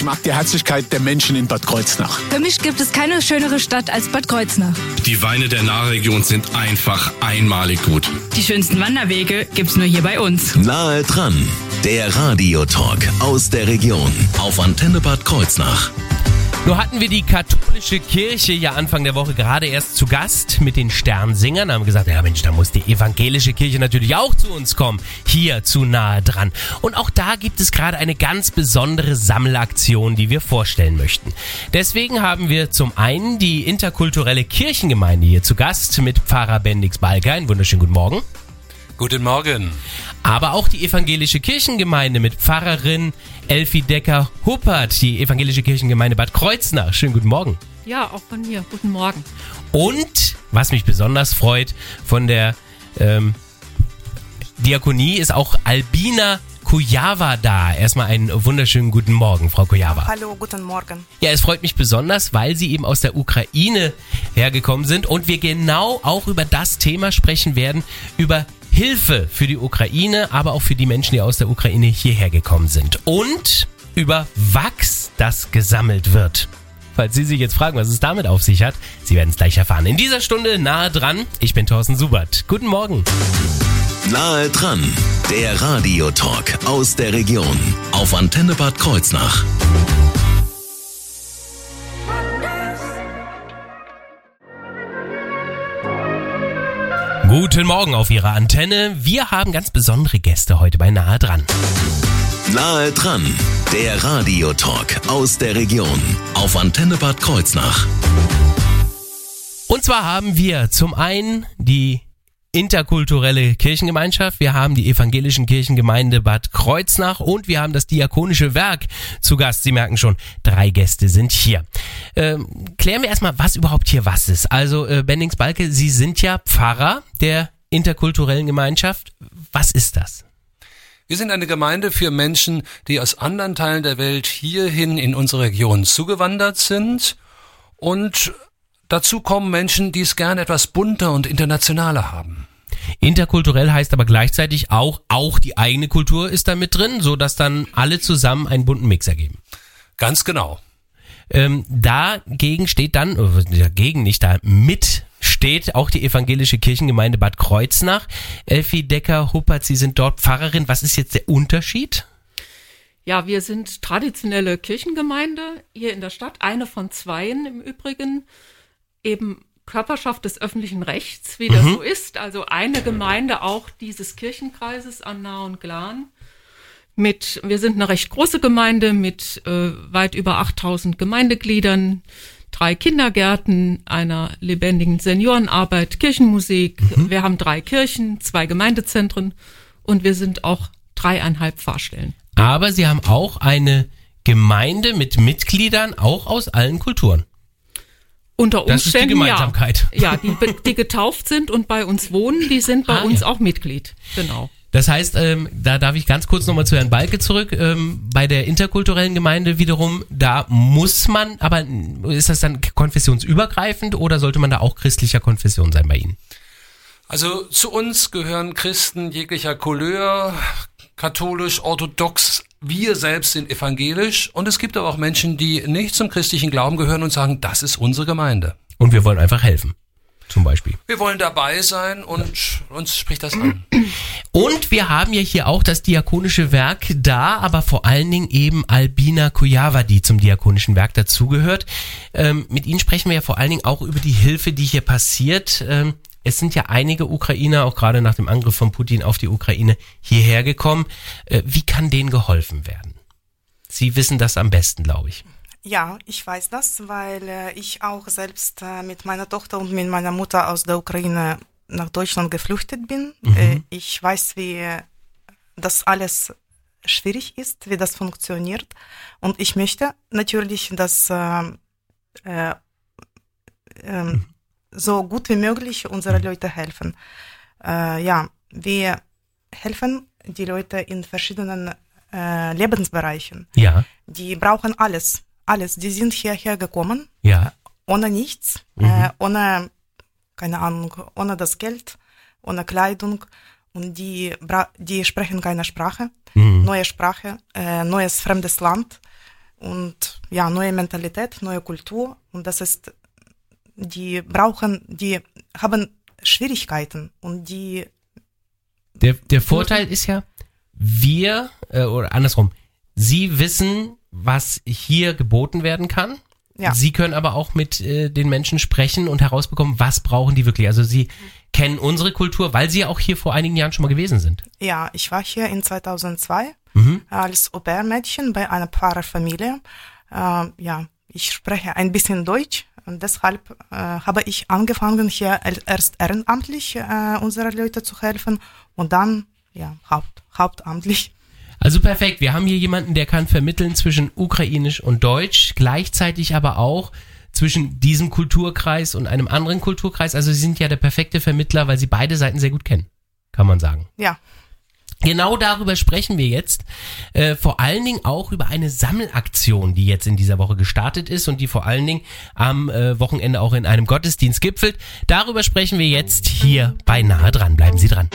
Ich mag die Herzlichkeit der Menschen in Bad Kreuznach. Für mich gibt es keine schönere Stadt als Bad Kreuznach. Die Weine der Nahregion sind einfach einmalig gut. Die schönsten Wanderwege gibt's nur hier bei uns. Nahe dran, der Radiotalk aus der Region auf Antenne Bad Kreuznach. Nur hatten wir die katholische Kirche ja Anfang der Woche gerade erst zu Gast mit den Sternsingern. Haben gesagt, ja Mensch, da muss die evangelische Kirche natürlich auch zu uns kommen. Hier zu nahe dran. Und auch da gibt es gerade eine ganz besondere Sammelaktion, die wir vorstellen möchten. Deswegen haben wir zum einen die interkulturelle Kirchengemeinde hier zu Gast mit Pfarrer Bendix Balker. Einen wunderschönen guten Morgen. Guten Morgen. Aber auch die evangelische Kirchengemeinde mit Pfarrerin Elfie Decker-Huppert, die evangelische Kirchengemeinde Bad Kreuznach. Schönen guten Morgen. Ja, auch von mir. Guten Morgen. Und, was mich besonders freut, von der ähm, Diakonie ist auch Albina Kujava da. Erstmal einen wunderschönen guten Morgen, Frau Kujava. Hallo, guten Morgen. Ja, es freut mich besonders, weil Sie eben aus der Ukraine hergekommen sind und wir genau auch über das Thema sprechen werden, über Hilfe für die Ukraine, aber auch für die Menschen, die aus der Ukraine hierher gekommen sind. Und über Wachs, das gesammelt wird. Falls Sie sich jetzt fragen, was es damit auf sich hat, Sie werden es gleich erfahren. In dieser Stunde nahe dran, ich bin Thorsten Subert. Guten Morgen. Nahe dran, der Radiotalk aus der Region auf Antenne Bad Kreuznach. Guten Morgen auf Ihrer Antenne. Wir haben ganz besondere Gäste heute bei Nahe dran. Nahe dran, der Radiotalk aus der Region auf Antenne Bad Kreuznach. Und zwar haben wir zum einen die interkulturelle Kirchengemeinschaft, wir haben die evangelischen Kirchengemeinde Bad Kreuznach und wir haben das diakonische Werk zu Gast. Sie merken schon, drei Gäste sind hier. Ähm, klären wir erstmal, was überhaupt hier was ist. Also äh, Bendings Balke, Sie sind ja Pfarrer der interkulturellen Gemeinschaft. Was ist das? Wir sind eine Gemeinde für Menschen, die aus anderen Teilen der Welt hierhin in unsere Region zugewandert sind und Dazu kommen Menschen, die es gern etwas bunter und internationaler haben. Interkulturell heißt aber gleichzeitig auch, auch die eigene Kultur ist da mit drin, so dass dann alle zusammen einen bunten Mix ergeben. Ganz genau. Ähm, dagegen steht dann, äh, dagegen nicht, da mit steht auch die evangelische Kirchengemeinde Bad Kreuznach. Elfie Decker-Huppert, Sie sind dort Pfarrerin. Was ist jetzt der Unterschied? Ja, wir sind traditionelle Kirchengemeinde hier in der Stadt, eine von zweien im Übrigen eben Körperschaft des öffentlichen Rechts, wie das mhm. so ist. Also eine Gemeinde auch dieses Kirchenkreises an Nah und Glan. Mit, wir sind eine recht große Gemeinde mit äh, weit über 8000 Gemeindegliedern, drei Kindergärten, einer lebendigen Seniorenarbeit, Kirchenmusik. Mhm. Wir haben drei Kirchen, zwei Gemeindezentren und wir sind auch dreieinhalb Pfarrstellen. Aber Sie haben auch eine Gemeinde mit Mitgliedern, auch aus allen Kulturen. Unter Umständen, das ist die Gemeinsamkeit. Ja, ja die, die getauft sind und bei uns wohnen, die sind bei ah, uns ja. auch Mitglied. Genau. Das heißt, ähm, da darf ich ganz kurz nochmal zu Herrn Balke zurück. Ähm, bei der interkulturellen Gemeinde wiederum, da muss man, aber ist das dann konfessionsübergreifend oder sollte man da auch christlicher Konfession sein bei Ihnen? Also zu uns gehören Christen jeglicher Couleur, katholisch, orthodox, wir selbst sind evangelisch und es gibt aber auch Menschen, die nicht zum christlichen Glauben gehören und sagen, das ist unsere Gemeinde. Und wir wollen einfach helfen. Zum Beispiel. Wir wollen dabei sein und uns spricht das an. Und wir haben ja hier auch das diakonische Werk da, aber vor allen Dingen eben Albina Kujava, die zum diakonischen Werk dazugehört. Ähm, mit Ihnen sprechen wir ja vor allen Dingen auch über die Hilfe, die hier passiert. Ähm, es sind ja einige Ukrainer, auch gerade nach dem Angriff von Putin auf die Ukraine, hierher gekommen. Äh, wie kann denen geholfen werden? Sie wissen das am besten, glaube ich. Ja, ich weiß das, weil äh, ich auch selbst äh, mit meiner Tochter und mit meiner Mutter aus der Ukraine nach Deutschland geflüchtet bin. Mhm. ich weiß, wie das alles schwierig ist, wie das funktioniert. Und ich möchte natürlich, dass äh, äh, mhm so gut wie möglich unsere mhm. Leute helfen. Äh, ja, wir helfen die Leute in verschiedenen äh, Lebensbereichen. Ja. Die brauchen alles, alles. Die sind hierher gekommen. Ja. Ohne nichts, mhm. äh, ohne, keine Ahnung, ohne das Geld, ohne Kleidung. Und die, die sprechen keine Sprache, mhm. neue Sprache, äh, neues fremdes Land. und ja, neue Mentalität, neue Kultur und das ist, die brauchen, die haben Schwierigkeiten und die Der, der Vorteil ist ja, wir, äh, oder andersrum, Sie wissen, was hier geboten werden kann. Ja. Sie können aber auch mit äh, den Menschen sprechen und herausbekommen, was brauchen die wirklich. Also Sie kennen unsere Kultur, weil Sie ja auch hier vor einigen Jahren schon mal gewesen sind. Ja, ich war hier in 2002 Mhm. als Au-pair-Mädchen bei einer Pfarrerfamilie. Äh, ja, ich spreche ein bisschen Deutsch und deshalb äh, habe ich angefangen, hier erst ehrenamtlich äh, unsere Leute zu helfen und dann ja haupt, hauptamtlich. Also perfekt. Wir haben hier jemanden, der kann vermitteln zwischen Ukrainisch und Deutsch, gleichzeitig aber auch zwischen diesem Kulturkreis und einem anderen Kulturkreis. Also Sie sind ja der perfekte Vermittler, weil Sie beide Seiten sehr gut kennen, kann man sagen. Ja, Genau darüber sprechen wir jetzt. Äh, vor allen Dingen auch über eine Sammelaktion, die jetzt in dieser Woche gestartet ist und die vor allen Dingen am äh, Wochenende auch in einem Gottesdienst gipfelt. Darüber sprechen wir jetzt hier bei Nahe dran. Bleiben Sie dran.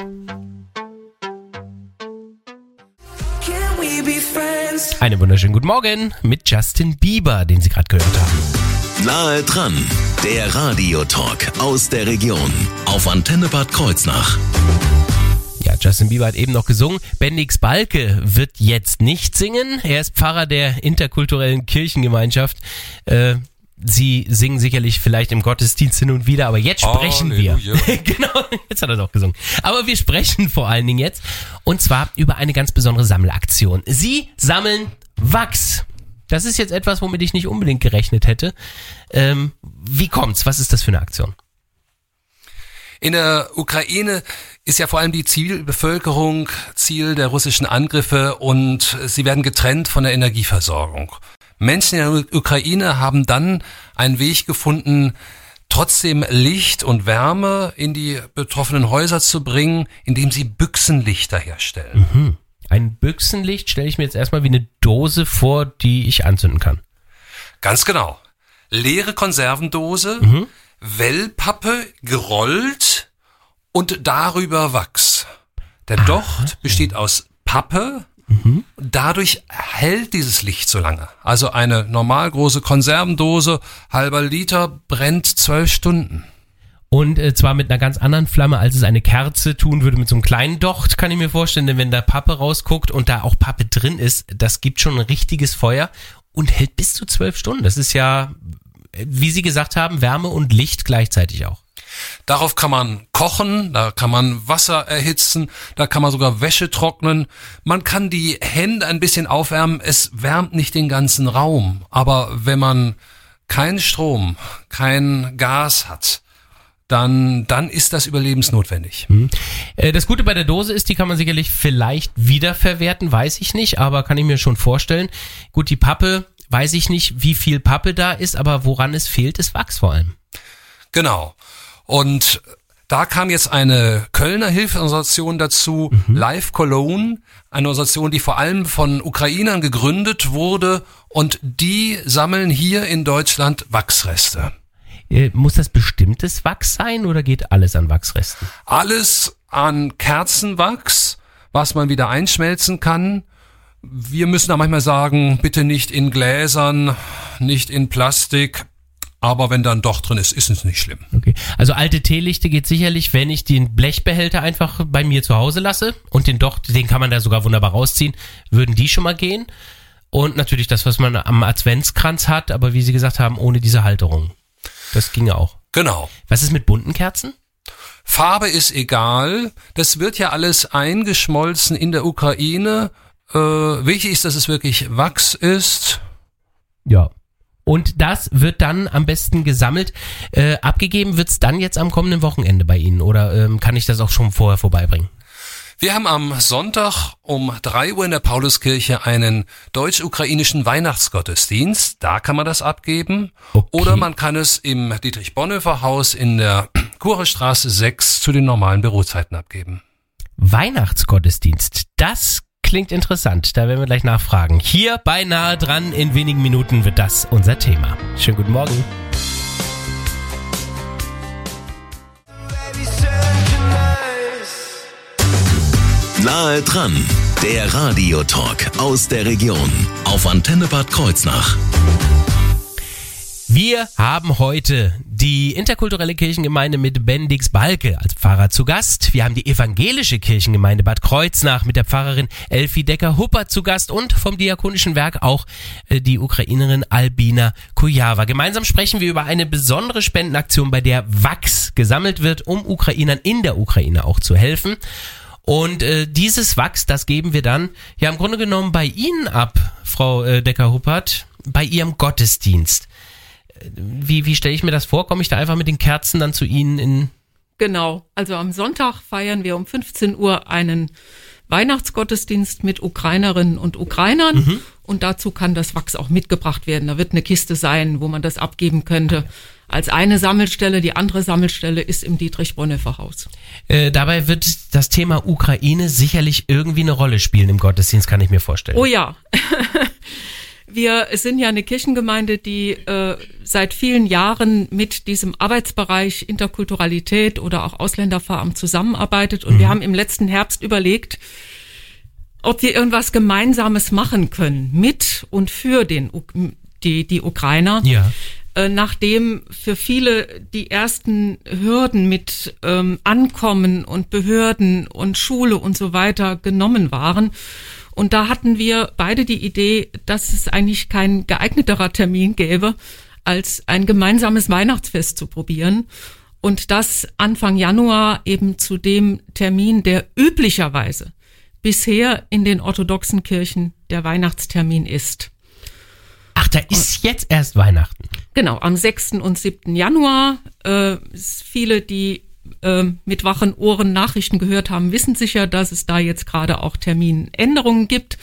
Einen wunderschönen guten Morgen mit Justin Bieber, den Sie gerade gehört haben. Nahe dran, der Radiotalk aus der Region auf Antenne Bad Kreuznach. Justin Bieber hat eben noch gesungen. Bendix Balke wird jetzt nicht singen. Er ist Pfarrer der interkulturellen Kirchengemeinschaft. Äh, Sie singen sicherlich vielleicht im Gottesdienst hin und wieder, aber jetzt sprechen Halleluja. wir. genau, jetzt hat er doch gesungen. Aber wir sprechen vor allen Dingen jetzt und zwar über eine ganz besondere Sammelaktion. Sie sammeln Wachs. Das ist jetzt etwas, womit ich nicht unbedingt gerechnet hätte. Ähm, wie kommt's? Was ist das für eine Aktion? In der Ukraine ist ja vor allem die Zivilbevölkerung Ziel der russischen Angriffe und sie werden getrennt von der Energieversorgung. Menschen in der Ukraine haben dann einen Weg gefunden, trotzdem Licht und Wärme in die betroffenen Häuser zu bringen, indem sie Büchsenlichter herstellen. Ein Büchsenlicht stelle ich mir jetzt erstmal wie eine Dose vor, die ich anzünden kann. Ganz genau. Leere Konservendose, Wellpappe gerollt und darüber Wachs. Der Docht besteht aus Pappe. Dadurch hält dieses Licht so lange. Also eine normal große Konservendose, halber Liter, brennt zwölf Stunden. Und äh, zwar mit einer ganz anderen Flamme, als es eine Kerze tun würde mit so einem kleinen Docht, kann ich mir vorstellen. Denn wenn da Pappe rausguckt und da auch Pappe drin ist, das gibt schon ein richtiges Feuer und hält bis zu zwölf Stunden. Das ist ja, wie Sie gesagt haben, Wärme und Licht gleichzeitig auch. Darauf kann man kochen, da kann man Wasser erhitzen, da kann man sogar Wäsche trocknen. Man kann die Hände ein bisschen aufwärmen. Es wärmt nicht den ganzen Raum. Aber wenn man keinen Strom, kein Gas hat, dann, dann ist das überlebensnotwendig. Äh, Das Gute bei der Dose ist, die kann man sicherlich vielleicht wiederverwerten, weiß ich nicht, aber kann ich mir schon vorstellen. Gut, die Pappe, weiß ich nicht, wie viel Pappe da ist, aber woran es fehlt, ist Wachs vor allem. Genau. Und da kam jetzt eine Kölner Hilfsorganisation dazu, Life Cologne, eine Organisation, die vor allem von Ukrainern gegründet wurde und die sammeln hier in Deutschland Wachsreste. Äh, Muss das bestimmtes Wachs sein oder geht alles an Wachsresten? Alles an Kerzenwachs, was man wieder einschmelzen kann. Wir müssen da manchmal sagen, bitte nicht in Gläsern, nicht in Plastik. Aber wenn dann doch drin ist, ist es nicht schlimm. Okay. Also alte Teelichte geht sicherlich, wenn ich den Blechbehälter einfach bei mir zu Hause lasse und den Docht, den kann man da sogar wunderbar rausziehen, würden die schon mal gehen. Und natürlich das, was man am Adventskranz hat, aber wie Sie gesagt haben, ohne diese Halterung. Das ginge auch. Genau. Was ist mit bunten Kerzen? Farbe ist egal. Das wird ja alles eingeschmolzen in der Ukraine. Äh, wichtig ist, dass es wirklich Wachs ist. Ja. Und das wird dann am besten gesammelt. Äh, abgegeben wird's dann jetzt am kommenden Wochenende bei Ihnen oder ähm, kann ich das auch schon vorher vorbeibringen? Wir haben am Sonntag um drei Uhr in der Pauluskirche einen deutsch-ukrainischen Weihnachtsgottesdienst. Da kann man das abgeben. Okay. Oder man kann es im Dietrich-Bonhoeffer-Haus in der Kurestraße 6 zu den normalen Bürozeiten abgeben. Weihnachtsgottesdienst. Das klingt interessant. Da werden wir gleich nachfragen. Hier bei Nahe dran in wenigen Minuten wird das unser Thema. Schönen guten Morgen. Nahe dran, Der Radiotalk aus der Region auf Antenne Bad Kreuznach. Wir haben heute die interkulturelle Kirchengemeinde mit Bendix Balke als Pfarrer zu Gast. Wir haben die evangelische Kirchengemeinde Bad Kreuznach mit der Pfarrerin Elfi Decker-Hupper zu Gast und vom diakonischen Werk auch äh, die Ukrainerin Albina Kujawa. Gemeinsam sprechen wir über eine besondere Spendenaktion, bei der Wachs gesammelt wird, um Ukrainern in der Ukraine auch zu helfen. Und äh, dieses Wachs, das geben wir dann ja im Grunde genommen bei Ihnen ab, Frau äh, Decker-Huppert, bei Ihrem Gottesdienst. Wie, wie stelle ich mir das vor? Komme ich da einfach mit den Kerzen dann zu Ihnen in. Genau. Also am Sonntag feiern wir um 15 Uhr einen Weihnachtsgottesdienst mit Ukrainerinnen und Ukrainern. Mhm. Und dazu kann das Wachs auch mitgebracht werden. Da wird eine Kiste sein, wo man das abgeben könnte. Als eine Sammelstelle. Die andere Sammelstelle ist im Dietrich-Bonhoeffer-Haus. Äh, dabei wird das Thema Ukraine sicherlich irgendwie eine Rolle spielen im Gottesdienst, kann ich mir vorstellen. Oh ja. Wir sind ja eine Kirchengemeinde, die äh, seit vielen Jahren mit diesem Arbeitsbereich Interkulturalität oder auch Ausländerveramt zusammenarbeitet. Und mhm. wir haben im letzten Herbst überlegt, ob wir irgendwas Gemeinsames machen können mit und für den, die, die Ukrainer. Ja. Äh, nachdem für viele die ersten Hürden mit ähm, Ankommen und Behörden und Schule und so weiter genommen waren und da hatten wir beide die Idee, dass es eigentlich kein geeigneterer Termin gäbe, als ein gemeinsames Weihnachtsfest zu probieren. Und das Anfang Januar eben zu dem Termin, der üblicherweise bisher in den orthodoxen Kirchen der Weihnachtstermin ist. Ach, da ist jetzt erst Weihnachten. Genau, am 6. und 7. Januar. Äh, viele, die äh, mit wachen Ohren Nachrichten gehört haben, wissen sicher, dass es da jetzt gerade auch Terminänderungen gibt.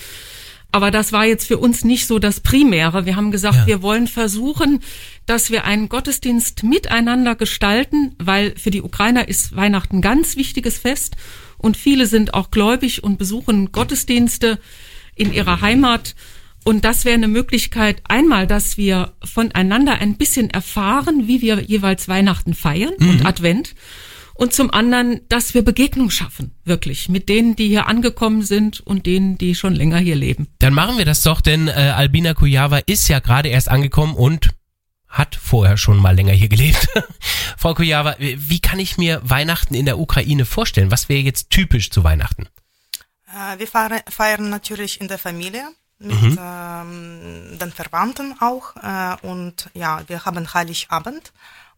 Aber das war jetzt für uns nicht so das Primäre. Wir haben gesagt, ja. wir wollen versuchen, dass wir einen Gottesdienst miteinander gestalten, weil für die Ukrainer ist Weihnachten ein ganz wichtiges Fest und viele sind auch gläubig und besuchen Gottesdienste in ihrer Heimat. Und das wäre eine Möglichkeit, einmal, dass wir voneinander ein bisschen erfahren, wie wir jeweils Weihnachten feiern mhm. und Advent und zum anderen, dass wir Begegnung schaffen, wirklich, mit denen, die hier angekommen sind und denen, die schon länger hier leben. Dann machen wir das doch, denn äh, Albina Kujawa ist ja gerade erst angekommen und hat vorher schon mal länger hier gelebt. Frau Kujawa, wie kann ich mir Weihnachten in der Ukraine vorstellen? Was wäre jetzt typisch zu Weihnachten? Äh, wir feiern natürlich in der Familie mit mhm. ähm, den Verwandten auch äh, und ja, wir haben Heiligabend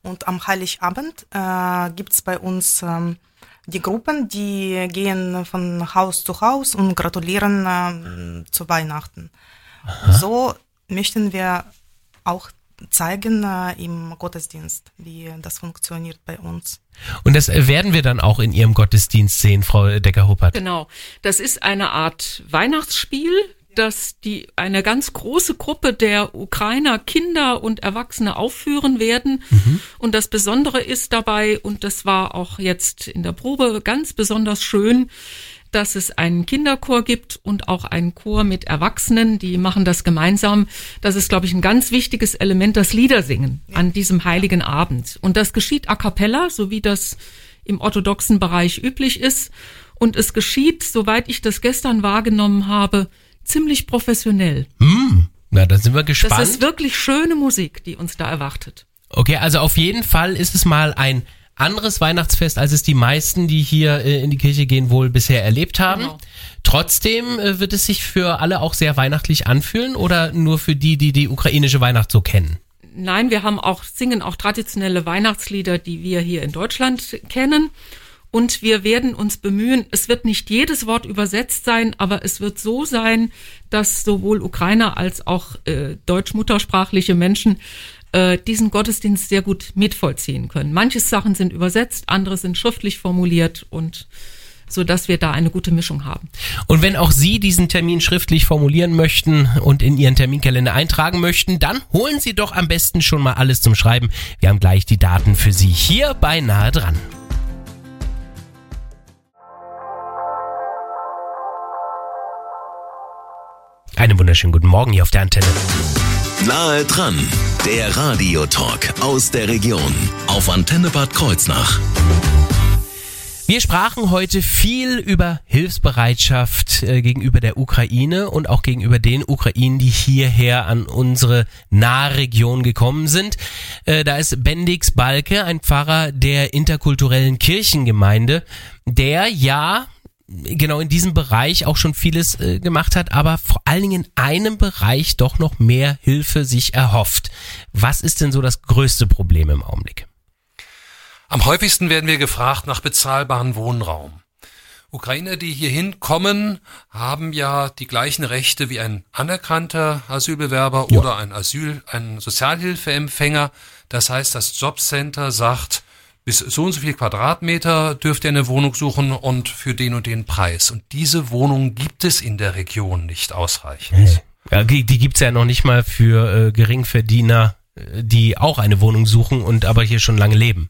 und am Heiligabend äh, gibt bei uns ähm, die Gruppen, die gehen von Haus zu Haus und gratulieren äh, zu Weihnachten. Aha. So möchten wir auch zeigen äh, im Gottesdienst, wie das funktioniert bei uns. Und das werden wir dann auch in Ihrem Gottesdienst sehen, Frau Decker-Huppert. Genau. Das ist eine Art Weihnachtsspiel, dass die eine ganz große Gruppe der Ukrainer Kinder und Erwachsene aufführen werden. Mhm. Und das Besondere ist dabei, und das war auch jetzt in der Probe ganz besonders schön, dass es einen Kinderchor gibt und auch einen Chor mit Erwachsenen, die machen das gemeinsam. Das ist, glaube ich, ein ganz wichtiges Element, das Liedersingen ja. an diesem heiligen Abend. Und das geschieht a cappella, so wie das im orthodoxen Bereich üblich ist. Und es geschieht, soweit ich das gestern wahrgenommen habe, ziemlich professionell. Hm, na, da sind wir gespannt. Das ist wirklich schöne Musik, die uns da erwartet. Okay, also auf jeden Fall ist es mal ein anderes Weihnachtsfest, als es die meisten, die hier äh, in die Kirche gehen, wohl bisher erlebt haben. Genau. Trotzdem äh, wird es sich für alle auch sehr weihnachtlich anfühlen oder nur für die, die die ukrainische Weihnacht so kennen? Nein, wir haben auch, singen auch traditionelle Weihnachtslieder, die wir hier in Deutschland kennen. Und wir werden uns bemühen, es wird nicht jedes Wort übersetzt sein, aber es wird so sein, dass sowohl Ukrainer als auch äh, deutsch-muttersprachliche Menschen äh, diesen Gottesdienst sehr gut mitvollziehen können. Manche Sachen sind übersetzt, andere sind schriftlich formuliert und so dass wir da eine gute Mischung haben. Und wenn auch Sie diesen Termin schriftlich formulieren möchten und in Ihren Terminkalender eintragen möchten, dann holen Sie doch am besten schon mal alles zum Schreiben. Wir haben gleich die Daten für Sie hier bei Nahe dran. Einen wunderschönen guten Morgen hier auf der Antenne. Nahe dran, der Radiotalk aus der Region auf Antenne Bad Kreuznach. Wir sprachen heute viel über Hilfsbereitschaft äh, gegenüber der Ukraine und auch gegenüber den Ukrainen, die hierher an unsere Nahregion gekommen sind. Äh, da ist Bendix Balke, ein Pfarrer der interkulturellen Kirchengemeinde, der ja genau in diesem Bereich auch schon vieles äh, gemacht hat, aber vor allen Dingen in einem Bereich doch noch mehr Hilfe sich erhofft. Was ist denn so das größte Problem im Augenblick? Am häufigsten werden wir gefragt nach bezahlbaren Wohnraum. Ukrainer, die hierhin kommen, haben ja die gleichen Rechte wie ein anerkannter Asylbewerber ja. oder ein Asyl, ein Sozialhilfeempfänger. Das heißt, das Jobcenter sagt, bis so und so viel Quadratmeter dürft ihr eine Wohnung suchen und für den und den Preis. Und diese Wohnung gibt es in der Region nicht ausreichend. Ja, die, gibt's ja noch nicht mal für äh, Geringverdiener, äh, die auch eine Wohnung suchen und aber hier schon lange leben.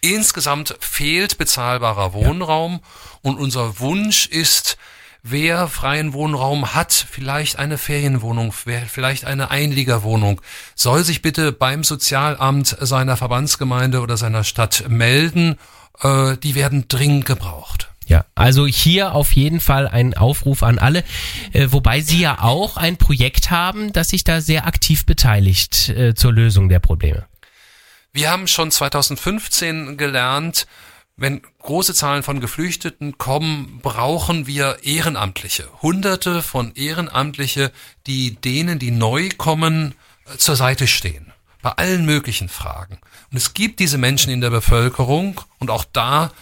Insgesamt fehlt bezahlbarer Wohnraum ja. und unser Wunsch ist, wer freien Wohnraum hat, vielleicht eine Ferienwohnung, vielleicht eine Einliegerwohnung, soll sich bitte beim Sozialamt seiner Verbandsgemeinde oder seiner Stadt melden. Äh, die werden dringend gebraucht. Ja, also hier auf jeden Fall ein Aufruf an alle, äh, wobei Sie ja auch ein Projekt haben, das sich da sehr aktiv beteiligt äh, zur Lösung der Probleme. Wir haben schon 2015 gelernt, wenn große Zahlen von Geflüchteten kommen, brauchen wir Ehrenamtliche. Hunderte von Ehrenamtliche, die denen, die neu kommen, zur Seite stehen. Bei allen möglichen Fragen. Und es gibt diese Menschen in der Bevölkerung und auch da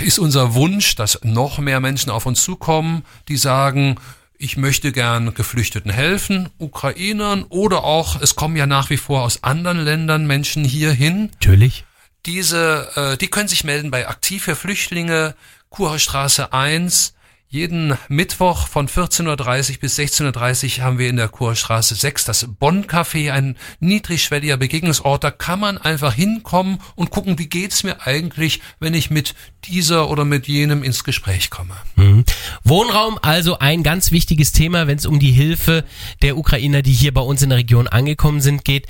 ist unser Wunsch, dass noch mehr Menschen auf uns zukommen, die sagen, ich möchte gern Geflüchteten helfen, Ukrainern oder auch, es kommen ja nach wie vor aus anderen Ländern Menschen hierhin. Natürlich. Diese, äh, die können sich melden bei Aktiv für Flüchtlinge, Kurstraße 1, jeden Mittwoch von 14.30 Uhr bis 16.30 Uhr haben wir in der Kurstraße 6 das Bonn-Café, ein niedrigschwelliger Begegnungsort. Da kann man einfach hinkommen und gucken, wie geht's mir eigentlich, wenn ich mit dieser oder mit jenem ins Gespräch komme. Mhm. Wohnraum also ein ganz wichtiges Thema, wenn es um die Hilfe der Ukrainer, die hier bei uns in der Region angekommen sind, geht.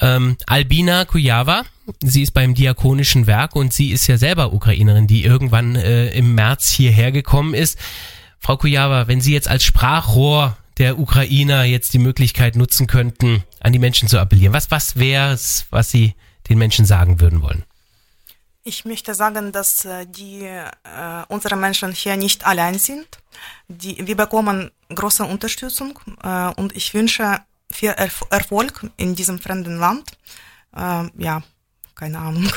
Ähm, Albina Kujawa, sie ist beim Diakonischen Werk und sie ist ja selber Ukrainerin, die irgendwann äh, im März hierher gekommen ist. Frau Kujawa, wenn Sie jetzt als Sprachrohr der Ukrainer jetzt die Möglichkeit nutzen könnten, an die Menschen zu appellieren, was, was wäre es, was Sie den Menschen sagen würden wollen? Ich möchte sagen, dass äh, die, äh, unsere Menschen hier nicht allein sind. Die, wir bekommen große Unterstützung äh, und ich wünsche viel Erfolg in diesem fremden Land. Äh, ja, keine Ahnung.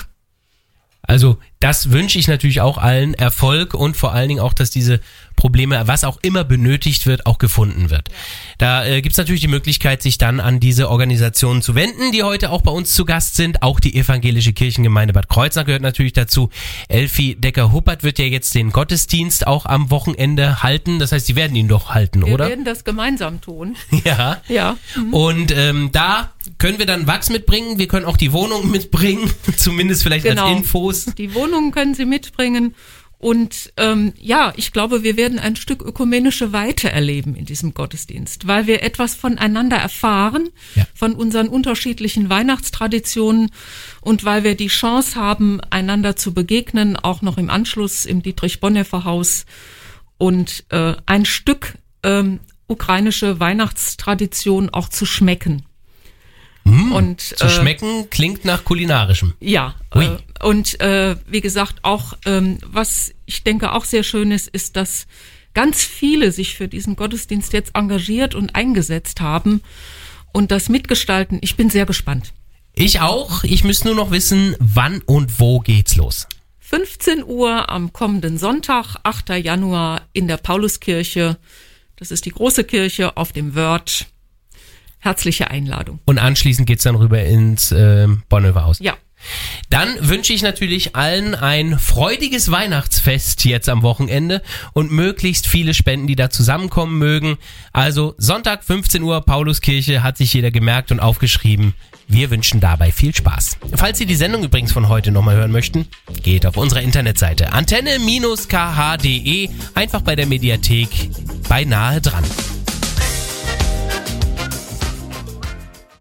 Also das wünsche ich natürlich auch allen Erfolg und vor allen Dingen auch, dass diese Probleme, was auch immer benötigt wird, auch gefunden wird. Da äh, gibt es natürlich die Möglichkeit, sich dann an diese Organisationen zu wenden, die heute auch bei uns zu Gast sind. Auch die evangelische Kirchengemeinde Bad Kreuznach gehört natürlich dazu. Elfi Decker-Huppert wird ja jetzt den Gottesdienst auch am Wochenende halten. Das heißt, sie werden ihn doch halten, wir oder? Wir werden das gemeinsam tun. Ja. Ja. Mhm. Und ähm, da können wir dann Wachs mitbringen. Wir können auch die Wohnung mitbringen, zumindest vielleicht genau. als Infos. Die Wohnungen können Sie mitbringen. Und ähm, ja, ich glaube, wir werden ein Stück ökumenische Weite erleben in diesem Gottesdienst, weil wir etwas voneinander erfahren, ja. von unseren unterschiedlichen Weihnachtstraditionen und weil wir die Chance haben, einander zu begegnen, auch noch im Anschluss im Dietrich-Bonhoeffer-Haus und äh, ein Stück ähm, ukrainische Weihnachtstradition auch zu schmecken. Mm, und zu äh, schmecken klingt nach kulinarischem. Ja. Äh, und äh, wie gesagt, auch ähm, was ich denke auch sehr schön ist, ist, dass ganz viele sich für diesen Gottesdienst jetzt engagiert und eingesetzt haben und das mitgestalten. Ich bin sehr gespannt. Ich auch. Ich müsste nur noch wissen, wann und wo geht's los. 15 Uhr am kommenden Sonntag, 8. Januar in der Pauluskirche. Das ist die große Kirche auf dem Wörth herzliche Einladung. Und anschließend geht's dann rüber ins äh, Bonhoeffer Haus. Ja. Dann wünsche ich natürlich allen ein freudiges Weihnachtsfest jetzt am Wochenende und möglichst viele Spenden, die da zusammenkommen mögen. Also Sonntag 15 Uhr Pauluskirche hat sich jeder gemerkt und aufgeschrieben. Wir wünschen dabei viel Spaß. Falls Sie die Sendung übrigens von heute nochmal hören möchten, geht auf unsere Internetseite antenne-kh.de einfach bei der Mediathek beinahe dran.